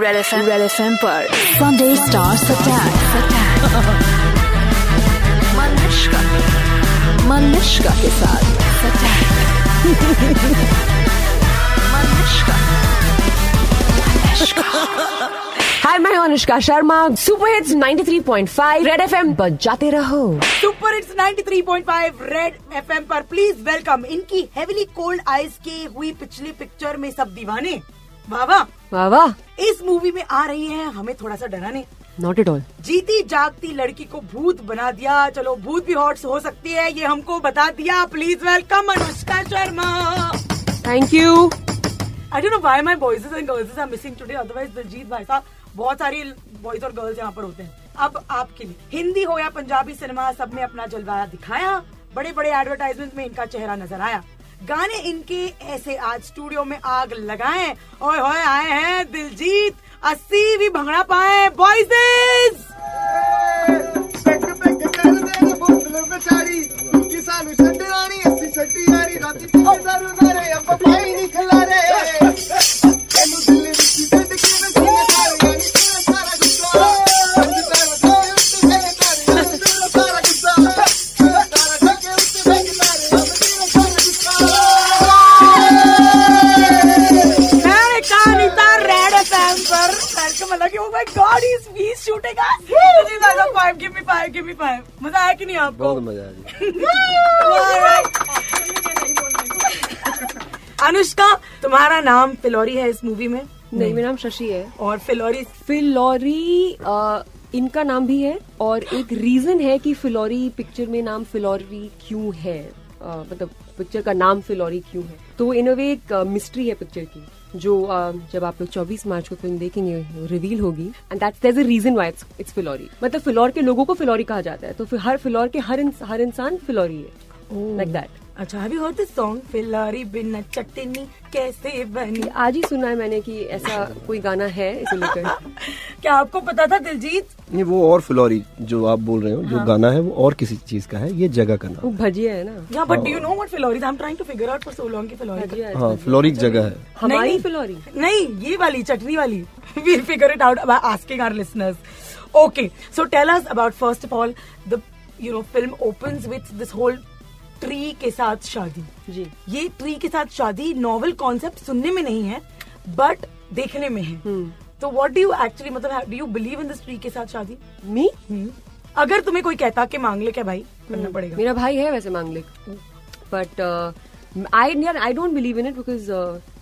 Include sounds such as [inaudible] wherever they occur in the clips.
Red F M red F M पर Sunday stars attack मनुष्का मनुष्का के साथ. हाय मैं हूँ Anushka Sharma super hits 93.5 red FM पर जाते रहो. सुपर इट्स 93.5 रेड एफएम पर प्लीज़ वेलकम इनकी हेवीली कोल्ड आइज़ के हुई पिछली पिक्चर में सब दीवाने। वाह वाह। वाह वाह। इस मूवी में आ रही है हमें थोड़ा सा डराने नॉट एट ऑल जीती जागती लड़की को भूत बना दिया। चलो भूत भी हॉट हो सकती है ये हमको बता दिया। Please welcome Anushka Sharma. Thank you I don't know why my boys and girls are missing today otherwise Diljit भाई साहब बहुत सारी बॉयज़ और गर्ल्स यहाँ पर होते हैं। अब आपके लिए। हिंदी हो या पंजाबी सिनेमा सब में अपना जलवा दिखाया बड़े बड़े एडवर्टाइजमेंट में इनका चेहरा नज़र आया। गाने इनके ऐसे आज स्टूडियो में आग लगाए। और आए हैं दिलजीत। अस्सी भी भंगड़ा पाए boys give me five give me five मज़ा आया कि नहीं आपको? बहुत मज़ा आ गया [laughs] अनुष्का तुम्हारा नाम फिलोरी है इस मूवी में? नहीं मेरा नाम शशि है। और फिलोरी? फिलौरी इनका नाम भी है और एक रीजन है कि फिलौरी पिक्चर में नाम फिलौरी क्यों है। मतलब पिक्चर का नाम फिलोरी क्यों है। तो इन अ वे एक मिस्ट्री है पिक्चर की। जो uh, जब आप लोग 24 मार्च को फ़िल्म देखेंगे रिवील होगी and that's there a reason why it's it's Phillauri. मतलब फिलौर के लोगों को फिलौरी कहा जाता है तो फिर हर फिलौर के हर इंस, हर इंसान फिलौरी है। लाइक दैट अच्छा have you heard this song Phillauri बिना चटनी कैसे बनी? आज ही सुना है मैंने कि ऐसा कोई गाना है इसे लेकर। [laughs] क्या आपको पता था दिलजीत? नहीं वो और फिलौरी जो आप बोल रहे हो हाँ. जो गाना है वो और किसी चीज़ का है ये जगह का नाम। भजिया है ना। Yeah but do you know what Phillauri I am trying to figure out for so long की फिलोरी भजिया है फिलौरी जगह है। हमारी। फिलौरी नहीं ये वाली चटनी वाली। [laughs] We'll figure it out by asking our listeners. Okay so tell us about first of all the you know film opens with this whole tree के साथ शादी। जी। ये ट्री के साथ शादी नॉवल कॉन्सेप्ट सुनने में नहीं है बट देखने में है। तो वॉट डू यू एक्चुअली मतलब do you believe in this tree के साथ शादी? मी हम्म। अगर तुम्हें कोई कहता कि मांग ले क्या भाई करना पड़ेगा। मेरा भाई है वैसे मांगलिक but I I don't believe in it because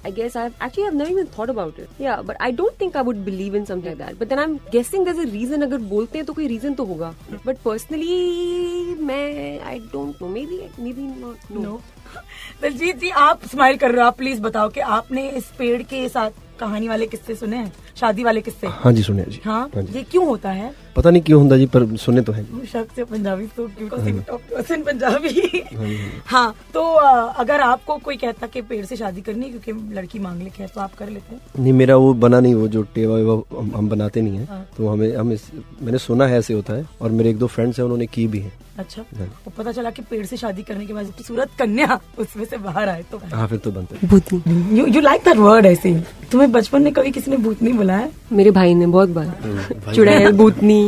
I guess I've actually I've never even thought about it. Yeah, but I don't think I would believe in something like that. But then I'm guessing there's a reason अगर बोलते हैं तो कोई reason तो होगा but personally मैं I don't know maybe maybe not no Daljit ji आप smile कर रहे हो आप प्लीज़ बताओ कि आपने इस पेड़ के साथ कहानी वाले किस्से सुने हैं शादी वाले किस्से? हाँ जी सुनिए जी। हाँ? हाँ जी। ये क्यों होता है? पता नहीं क्यों होता जी पर सुने तो है जी। वो शख्स पंजाबी तो क्यों इन पंजाबी। हाँ तो अगर आपको कोई कहता कि पेड़ से शादी करनी है क्योंकि लड़की मांग लेके तो आप कर लेते हैं? नहीं मेरा वो बना नहीं वो जो टेवा वेवा हम, हम बनाते नहीं है हाँ। तो हमें हम इस, मैंने सुना है ऐसे होता है और मेरे एक दो फ्रेंड्स हैं उन्होंने की भी है। अच्छा हाँ। तो पता चला कि पेड़ से शादी करने के बाद सूरत कन्या उसमें से बाहर आए तो हाँ फिर तो बनता है। You you like that word ऐसे तुम्हें बचपन में कभी किसी ने भूत नहीं भूतनी बुलाया मेरे भाई ने बहुत बार। चुड़ैल भूतनी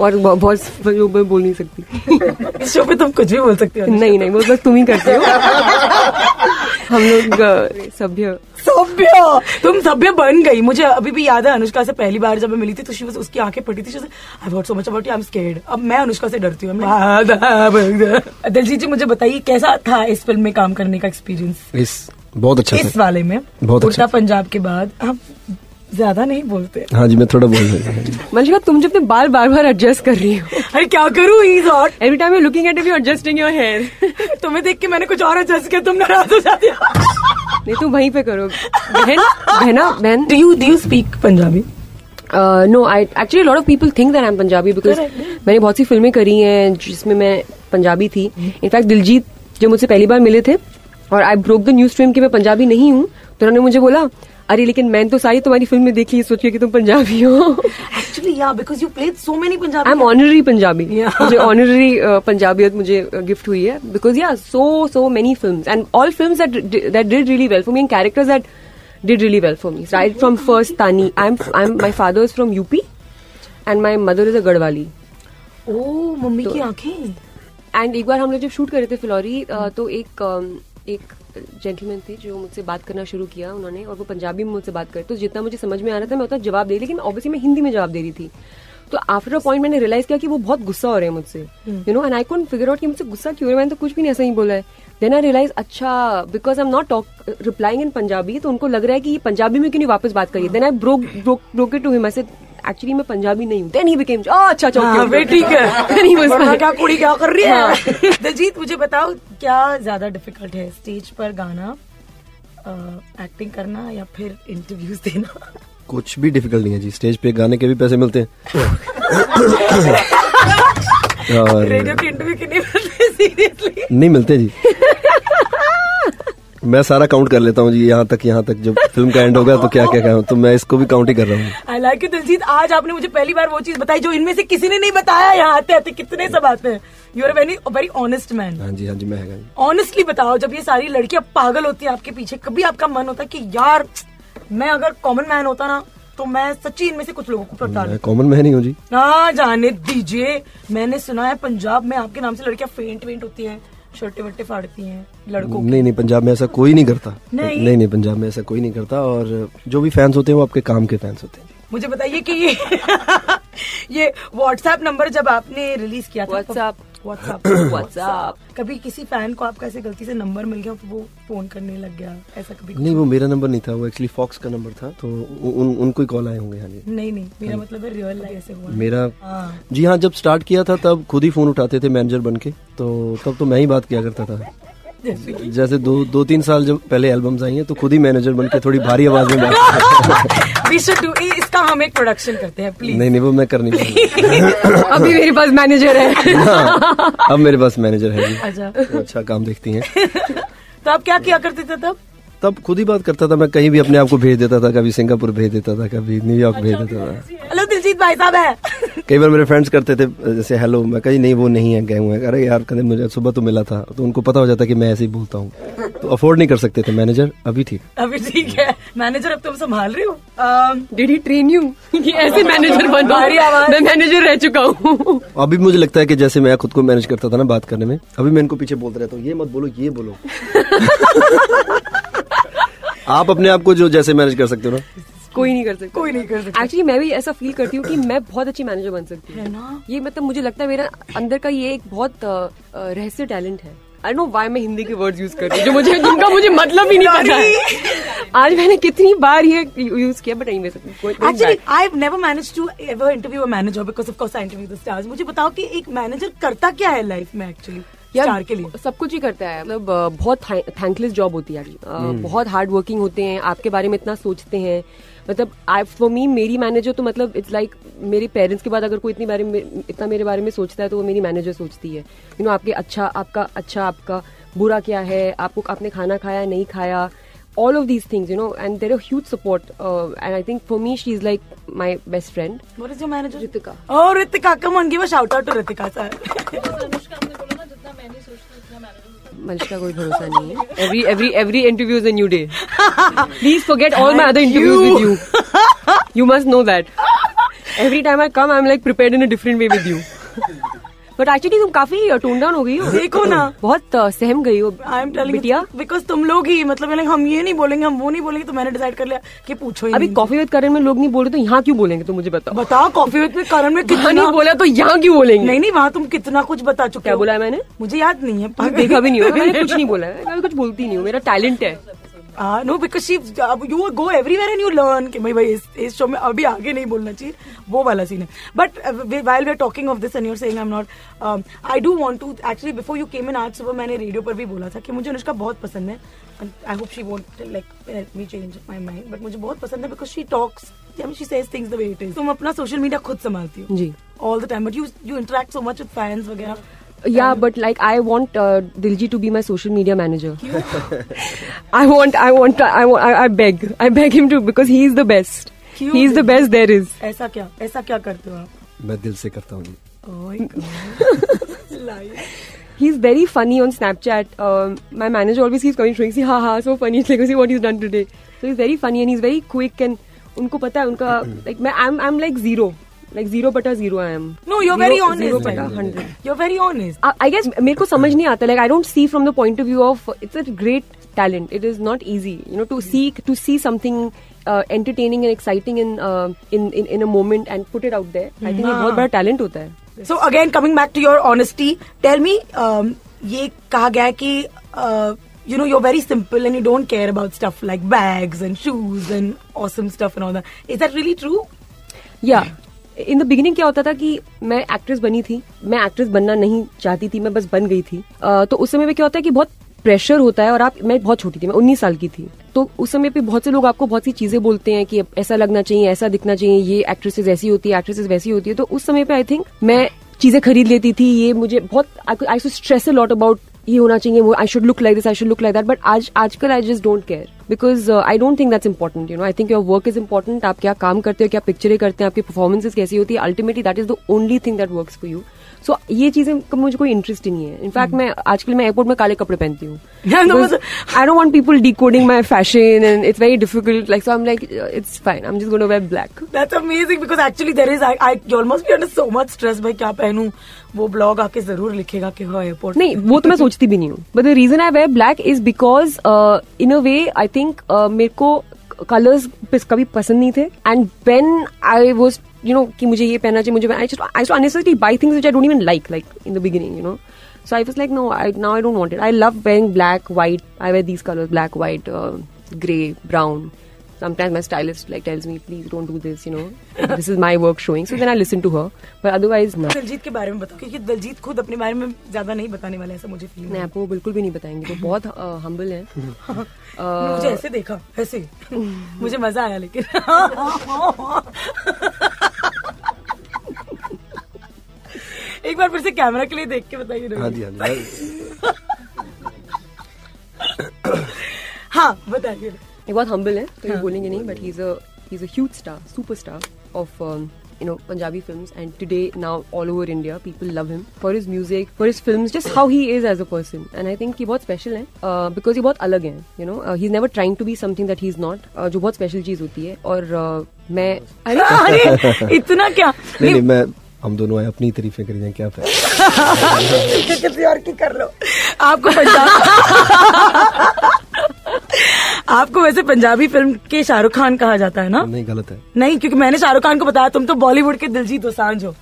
और बहुत जो मैं बोल नहीं सकती। शो पे तुम कुछ भी बोल सकते हो नहीं नहीं वो बस तुम ही करते हो। हम लोग सभ्य। सभ्य! तुम सभ्य बन गई। मुझे अभी भी याद है अनुष्का से पहली बार जब मैं मिली थी तो शी उसकी आँखें पटी थी I heard so much about I am scared अब मैं अनुष्का से डरती हूँ। I'm- दिलजीत जी मुझे बताइए कैसा था इस फ़िल्म में काम करने का एक्सपीरियंस इस बहुत अच्छा इस वाले में बहुत अच्छा। पंजाब के बाद। आप ज़्यादा नहीं बोलते। हाँ जी मैं थोड़ा बोल रहा हूँ। मंजिका तुम जब बाल बार बार एडजस्ट कर रही हो। अरे क्या करूँ he hot every time you looking at you adjusting your hair तुम्हें देख के मैंने कुछ और एडजस्ट किया तुम नाराज़ हो जाती हो। नहीं तुम वहीं पे करो बहन बहना बहन। Do you do you speak Punjabi no I actually lot of people think that I am Punjabi because मैंने बहुत सी फ़िल्में करी हैं जिसमें मैं पंजाबी थी। इनफैक्ट दिलजीत जो मुझसे पहली बार मिले थे और I broke the news stream कि मैं पंजाबी नहीं हूँ तो उन्होंने मुझे बोला अरे लेकिन मैंने तो सारी तुम्हारी फ़िल्म में देखी सोच के कि तुम पंजाबी हो actually yeah because you played so many Punjabi I am honorary Punjabi मुझे ऑनररी पंजाबियत मुझे गिफ्ट हुई है because yeah so so many film and all film that did really well for me and characters that did really well for me. Right from first Tani. I'm I'm my father is from UP, and my mother is a Gadwali. Oh mummy की आँखें and एक बार हम लोग जब shoot कर रहे थे फिलौरी तो एक अम, एक जेंटलमैन थे जो मुझसे बात करना शुरू किया उन्होंने और वो पंजाबी में मुझसे बात करे तो जितना मुझे समझ में आ रहा था मैं उतना जवाब दे रही लेकिन ऑब्वियसली मैं हिंदी में जवाब दे रही थी। तो आफ्टर अ पॉइंट मैंने रियलाइज़ किया कि वो बहुत गुस्सा हो रहे हैं मुझसे। You know and I can't figure out कि मुझसे गुस्सा क्यों मैंने तो कुछ भी नहीं ऐसा ही बोला है। देन आई रियलाइज़ अच्छा because I am not talk replying in Punjabi तो उनको लग रहा है कि ये पंजाबी में क्यों नहीं वापस बात करिए। Then I broke broke broke it to him I actually मैं पंजाबी नहीं हूँ. देन ही बिकेम अच्छा अच्छा हाँ. ठीक है. Then he was वरना fine. क्या कुड़ी क्या कर रही है? [laughs] दिलजीत मुझे बताओ क्या ज़्यादा डिफ़िकल्ट है स्टेज पर गाना एक्टिंग करना या फिर इंटरव्यूज़ देना? कुछ भी डिफ़िकल्ट नहीं है जी. स्टेज पे गाने के भी पैसे मिलते हैं. [laughs] और रेडियो की इंटरव्यू की नहीं मिलती सीरियसली नहीं मिलते जी. मैं सारा काउंट कर लेता हूँ जी यहाँ तक यहाँ तक जब [laughs] फ़िल्म का एंड होगा तो क्या क्या कहूँ तो मैं इसको भी काउंट ही कर रहा हूँ। आई लाइक यू दिलजीत आज आपने मुझे पहली बार वो चीज़ बताई जो इनमें से किसी ने नहीं बताया। यहाँ आते आते कितने सब आते हैं। You are very very honest man हाँ जी हाँ जी मैं है ऑनेस्टली बताओ जब ये सारी लड़कियाँ पागल होती है आपके पीछे कभी आपका मन होता है कि यार मैं अगर कॉमन मैन होता ना तो मैं सच्ची इनमें से कुछ लोगों को मैं कॉमन मैन ही हूँ जी। ना जाने दीजिए। मैंने सुना है पंजाब में आपके नाम से लड़कियाँ फेंट वेंट होती हैं। शर्टे वट्टे फाड़ती हैं लड़कों नहीं नहीं पंजाब में ऐसा कोई नहीं करता नहीं? नहीं नहीं पंजाब में ऐसा कोई नहीं करता और जो भी फैंस होते हैं वो आपके काम के फैंस होते हैं मुझे बताइए कि ये [laughs] ये व्हाट्सएप नंबर जब आपने रिलीज़ किया था WhatsApp. WhatsApp [coughs] WhatsApp. कभी किसी फ़ैन को आपका ऐसे गलती से नंबर मिल गया तो वो फ़ोन करने लग गया ऐसा कभी नहीं वो मेरा नंबर नहीं था वो एक्चुअली फॉक्स का नंबर था तो उन, उनको ही कॉल आए होंगे हाँ जी। नहीं नहीं मेरा मतलब है रियल लाइफ ऐसे हुआ। मेरा हाँ। जी हाँ जब स्टार्ट किया था तब खुद ही फ़ोन उठाते थे मैनेजर बन के तो तब तो मैं ही बात किया करता था। जैसे जैसे दो दो तीन साल जब पहले एल्बम्स आई हैं तो खुद ही मैनेजर बन के थोड़ी भारी आवाज़ में बात [laughs] We शुड डू इसका हम एक प्रोडक्शन करते हैं प्लीज़ नहीं नहीं वो मैं कर नहीं [laughs] अभी मेरे पास मैनेजर है। हाँ, अब मेरे पास मैनेजर है अच्छा। अच्छा काम देखती हैं। [laughs] तो आप क्या किया करते थे तब? तब खुद ही बात करता था मैं कहीं भी अपने आप को भेज देता था कभी सिंगापुर भेज देता था कभी न्यूयॉर्क भेज देता था। दिलजीत भाई साहब है। कई बार मेरे फ्रेंड्स करते थे जैसे हेलो मैं कहीं नहीं वो नहीं है गए हुए हैं अरे यार कदम मुझे सुबह तो मिला था तो उनको पता हो जाता कि मैं ऐसे ही बोलता हूँ। तो अफोर्ड नहीं कर सकते थे। मैनेजर अभी ठीक अभी ठीक है। मैनेजर अब तुम संभाल रही हो? डिड ही ट्रेन यू कि ऐसे मैनेजर [laughs] बनो। मैं मैनेजर रह चुका हूँ। [laughs] अभी मुझे लगता है कि जैसे मैं खुद को मैनेज करता था ना बात करने में अभी मैं इनको पीछे बोलता रहता हूँ ये मत बोलो ये बोलो। [laughs] आप अपने आप को जो जैसे मैनेज कर सकते हो ना। कोई नहीं कर सकता। कोई नहीं कर सकता। एक्चुअली मैं भी ऐसा फील करती हूँ कि मैं बहुत अच्छी मैनेजर बन सकती हूँ। ये मतलब मुझे लगता है मेरा अंदर का ये एक बहुत अ, अ, रहस्य टैलेंट है। आई नो वाई मैं हिंदी के वर्ड्स यूज़ कर रही हूँ जो मुझे जिनका मुझे मतलब ही नहीं पता है। आज मैंने कितनी बार ये यूज़ किया बट नहीं Actually, I've never managed to ever interview a manager because of course I interview the stars. मुझे बताओ कि एक मैनेजर करता क्या है लाइफ में एक्चुअली स्टार के लिए? सब कुछ ही करता है। मतलब बहुत थैंकलेस जॉब होती है actually. बहुत हार्ड वर्किंग होते हैं आपके बारे में इतना सोचते हैं। मतलब आई फॉर मी मेरी मैनेजर तो मतलब इट्स लाइक like, मेरे पेरेंट्स के बाद अगर कोई इतनी बारे में इतना मेरे बारे में सोचता है तो वो मेरी मैनेजर सोचती है। यू you नो know, आपके अच्छा आपका अच्छा आपका बुरा क्या है? आपको आपने खाना खाया नहीं खाया? All of these things you know and there huge support and I think for me she is like my best friend Ritika Ritika come Ritika sir जितना sir. का कोई भरोसा [laughs] नहीं है। Every every every interview is a new day please forget all my other interviews with you you must know that every time I come I am like prepared in a different way with you but actually तुम काफ़ी tone down हो गई हो। देखो ना। बहुत सहम गई हो आई एम टेलिंग बिटिया। बिकॉज़ तुम लोग ही मतलब हम ये नहीं बोलेंगे हम वो नहीं बोलेंगे तो मैंने डिसाइड कर लिया कि पूछो ही अभी कॉफ़ी विद करण में लोग नहीं बोल रहे तो यहाँ क्यों बोलेंगे तो मुझे बताओ? बताओ कॉफ़ी विद में करण में कितना नहीं बोला तो यहाँ क्यों बोलेंगे? नहीं नहीं वहाँ तुम कितना कुछ बता चुके क्या बोला है मैंने? मुझे याद नहीं है देखा भी नहीं होगा मैंने कुछ नहीं बोला है। मैं कुछ बोलती नहीं हूँ मेरा टैलेंट है। No because she you go everywhere and you learn कि भाई भाई इस, इस शो में अभी आगे नहीं बोलना चाहिए। वो वाला सीन है। But while we are talking of this and you're saying I am not I do want to actually before you came in आज सुबह मैंने रेडियो पर भी बोला था कि मुझे अनुष्का बहुत पसंद है। I hope she won't like me change my mind but मुझे बहुत पसंद है because she talks she says things the way it is तुम अपना सोशल मीडिया खुद संभालती हो। जी। All the time but you you interact so much with fans वगैरह। Yeah, and but like I want uh, Diljit to be my social media manager. I want, I want, I want, I, I beg, I beg him to because he is the best. He is the best there is. ऐसा क्या ऐसा क्या करते हो आप मैं दिल से करता हूँ जी Oh my God. He's very funny on Snapchat. Um, my manager always keeps coming showing, see, ha ha, so funny. It's like, see what he's done today. So is very funny and is very quick and उनको पता है उनका like मैं I am I am like zero like zero बटा zero I am No, you're very honest. Zero बटा man. Hundred You're very honest. I guess मेरे को समझ नहीं आता like I don't see from the point of view of it's a great talent it is not easy you know to see to see something entertaining and exciting in in in a moment and put it out there I think ये बहुत बड़ा talent होता है So again, coming back to your honesty, tell me, um, ये कहा गया है कि uh, you know you're very simple and you don't care about stuff like bags and shoes and awesome stuff and all that. Is that really true? या In the beginning क्या होता था कि मैं एक्ट्रेस बनी थी मैं एक्ट्रेस बनना नहीं चाहती थी मैं बस बन गई थी। अ, तो उस समय पे क्या होता है कि बहुत प्रेशर होता है और आप मैं बहुत छोटी थी मैं 19 साल की थी। तो उस समय पे बहुत से लोग आपको बहुत सी चीज़ें बोलते हैं कि ऐसा लगना चाहिए ऐसा दिखना चाहिए ये एक्ट्रेसेस ऐसी होती है एक्ट्रेसेस वैसी होती है। तो उस समय पे आई थिंक मैं चीज़ें खरीद लेती थी ये मुझे बहुत I to stress a lot about ये होना चाहिए I should look like this I should look like that but आज आजकल I just don't care because I don't think that's important you know I think your work is important आप क्या काम करते हो, क्या पिक्चरें करते हैं, आपकी परफॉर्मेंसेज कैसी होती है? Ultimately that is the only thing that work for you so ये चीज़ें का मुझे कोई इंटरेस्ट ही नहीं है। इनफैक्ट मैं आजकल मैं एयरपोर्ट में काले कपड़े पहनती हूँ। I don't want people decoding my fashion and it's very difficult like so I am like it's fine I am just gonna wear black amazing because actually there is I, I you almost be under so much भाई क्या पहनूं? वो blog आके ज़रूर लिखेगा कि हाँ airport नहीं वो तो मैं सोचती भी नहीं हूँ। But the reason I wear black is because in a way I think मेरे को कलर्स कभी पसंद नहीं थे। And when I was you know कि मुझे ये पहनना चाहिए, मुझे buy things I don't even like like in the beginning you know so I was like no I now I don't want it I love wearing black white I wear these colour black white grey brown Sometimes my stylist like tells me, please don't do this. You know, this is my work showing. So then I listen to her. But otherwise, no. Diljit के बारे में बताओ क्योंकि दिलजीत खुद अपने बारे में ज़्यादा नहीं बताने वाला ऐसा मुझे फील नहीं आपको वो बिल्कुल भी नहीं बताएँगे तो बहुत हम्बल है [laughs] मुझे ऐसे देखा ऐसे [laughs] मुझे मज़ा आया लेकिन एक बार फिर से कैमरा के लिए देख के बताइए हाँ जी हाँ जी [laughs] हाँ बताइए ये बहुत हम्बल है तो ये हाँ। बोलेंगे नहीं but is a star superstar of you know Punjabi film and today now all over India people love him for is music for is film just how he is as a person and I think ये बहुत special है because ये बहुत अलग है you know he is never trying to be something that he is not जो बहुत special चीज़ होती है. और मैं अरे [laughs] अरे [laughs] इतना क्या? नहीं, नहीं मैं हम दोनों हैं अपनी तरीफे कर रहे क्या फ़ायदा [laughs] की कर लो। आपको आपको वैसे पंजाबी फ़िल्म के शाहरुख खान कहा जाता है ना? नहीं गलत है। नहीं क्योंकि मैंने शाहरुख खान को बताया तुम तो बॉलीवुड के दिलजीत दोसांझ हो।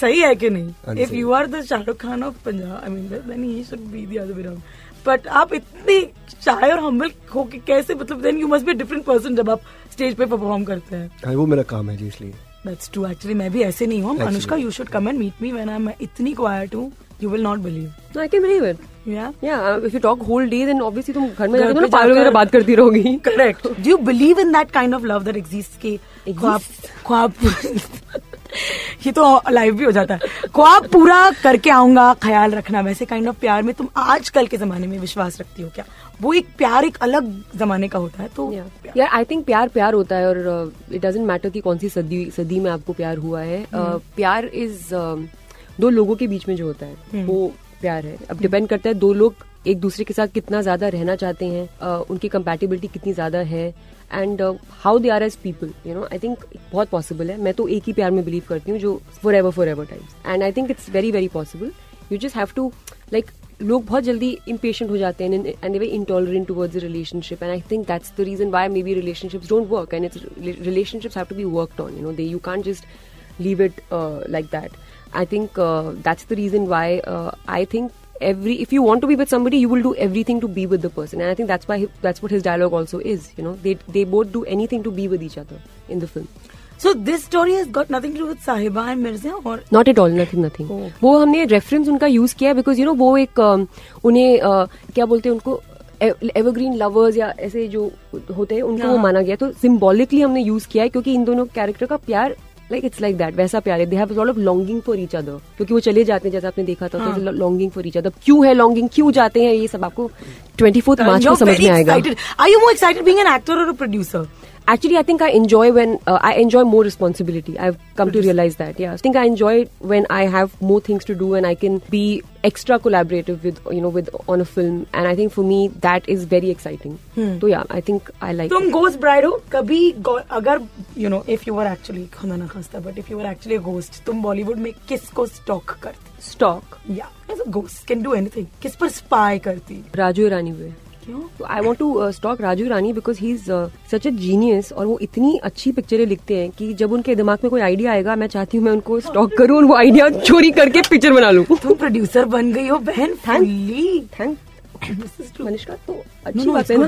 सही है कि नहीं? If you are the Shahrukh Khan of Punjab I mean then he should be the other way but आप इतनी शाय और हम्बल हो के कैसे मतलब then you must be different person जब आप स्टेज पे परफॉर्म करते हैं। हाँ वो मेरा काम है जी इसलिए। दैट्स ट्रू एक्चुअली मैं भी ऐसे नहीं हूँ. Anushka you should come and meet me when I am इतनी क्वाइट हूँ you will not believe I can believe it. या yeah uh, if you talk whole day then obviously तुम घर में तो पागलों की तरह बात करती रहोगी। Correct do you believe in that kind of love that exist के? ख्वाब ख्वाब [laughs] ये तो लाइव भी हो जाता है। ख्वाब पूरा करके आऊँगा ख्याल रखना। वैसे काइंड ऑफ़ प्यार में तुम आजकल के जमाने में विश्वास रखती हो क्या? वो एक प्यार एक अलग जमाने का होता है तो यार आई थिंक प्यार प्यार होता है और इट डजेंट मैटर कि कौन सी सदी सदी में आपको प्यार हुआ है। Uh, प्यार इज़ दो लोगों के बीच में जो होता है वो प्यार है। अब डिपेंड करता है दो लोग एक दूसरे के साथ कितना ज़्यादा रहना चाहते हैं uh, उनकी कंपैटिबिलिटी कितनी ज़्यादा है। And how they are as people you know I think बहुत पॉसिबल है। मैं तो एक ही प्यार में बिलीव करती हूँ जो for ever for ever times and I think it's very very possible you just have to like लोग बहुत जल्दी इम्पेशेंट हो जाते हैं and very intolerant towards relationship and I think that's the reason why may be relationships don't work and it's relationships have to be worked on you know they you can't just leave it like that i think uh, that's the reason why uh, i think every if you want to be with somebody you will do everything to be with the person and i think that's why he, that's what his dialogue also is you know they they both do anything to be with each other in the film so this story has got nothing to with Sahiba and Mirza और not at all nothing nothing Oh. वो हमने reference उनका use किया because you know वो एक um, उन्हें uh, क्या बोलते हैं उनको एवरग्रीन लवर्स या ऐसे जो होते हैं उनको वो हाँ. माना गया तो सिम्बॉलिकली हमने यूज़ किया है क्योंकि इन दोनों कैरेक्टर का प्यार लाइक इट्स लाइक दैट वैसा प्यार है। They have of longing for each other क्योंकि वो चले जाते हैं जैसे आपने देखा था लॉन्गिंग फॉर ईच अदर क्यों है लॉन्गिंग क्यों जाते हैं? ये सब आपको ट्वेंटी फोर्थ मार्च को समझ में आएगा। I you more excited being an actor और a producer? Actually, I think I enjoy when uh, I enjoy more responsibility. I've come to realize that. Yeah, I think I enjoy it when I have more things to do and I can be extra collaborative with you know with on a film. And I think for me that is very exciting. hmm. So yeah, I think I like. तुम it. Ghost bride हो कभी अगर you know if you are actually खुदा ना खास्ता but if you are actually ghost तुम बॉलीवुड में किसको स्टॉक करती Stock. या as a ghost can do anything किस पर स्पाई करती Raju Irani way. I want to uh, stalk Raju Irani because he's uh, such a और वो इतनी अच्छी पिक्चरें लिखते हैं कि जब उनके दिमाग में कोई आइडिया आएगा मैं चाहती हूँ मैं उनको स्टॉक करूँ और वो आइडिया चोरी करके पिक्चर बना लूँ। तुम प्रोड्यूसर बन गई हो बहन Thank- थैंक मनिष्का तो अच्छी बात है ना?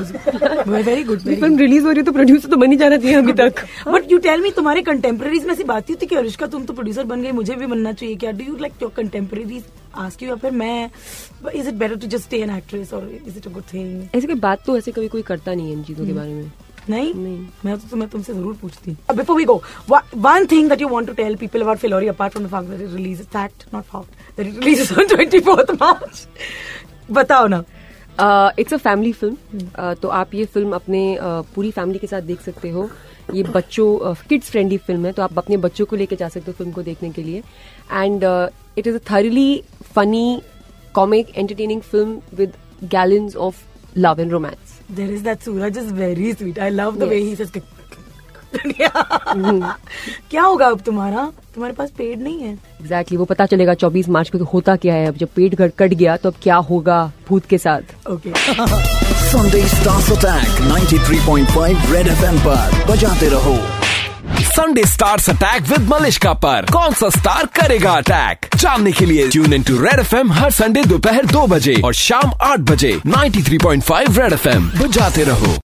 वेरी गुड फ़िल्म रिलीज़ हो रही है तो प्रोड्यूसर तो बन ही जाना चाहिए अभी तक। बट यू टेल मी तुम्हारे कंटेम्प्रेरीज में ऐसी बात ही कि अनुष्का तुम तो प्रोड्यूसर बन गई मुझे भी बनना चाहिए क्या? Do you like your contemporaries ask you या फिर मैं is it better to just stay an actress और is it a good thing ऐसे कोई बात तो ऐसे कभी कोई करता नहीं है इन चीज़ों के बारे में। नहीं? नहीं। मैं तो तुम्हें तुमसे ज़रूर पूछती before we go one thing that you want to tell people about Phillauri apart from the fact that it release fact not fact that it release on 24th March बताओ ना। इट्स अ फैमिली फ़िल्म तो आप ये film अपने uh, पूरी family के साथ देख सकते हो। ये बच्चों किड्स फ्रेंडली फ़िल्म है तो आप अपने बच्चों को लेके जा सकते हो फ़िल्म को देखने के लिए। And it is a thoroughly funny comic entertaining film with gallons of love and romance there is that Suraj is very sweet I love the way he says क्या होगा अब तुम्हारा? तुम्हारे पास पेड़ नहीं है। एग्जैक्टली exactly, वो पता चलेगा 24 मार्च को कि होता क्या है। अब जब पेट कट गया तो अब क्या होगा भूत के साथ? Okay [laughs] Sunday stars attack 93.5 red FM पर बजाते रहो। Sunday stars attack with Malishka पर कौन सा स्टार करेगा अटैक जानने के लिए tune in to red FM her Sunday दोपहर दो बजे और शाम आठ बजे 93.5 रेड एफएम बजाते रहो।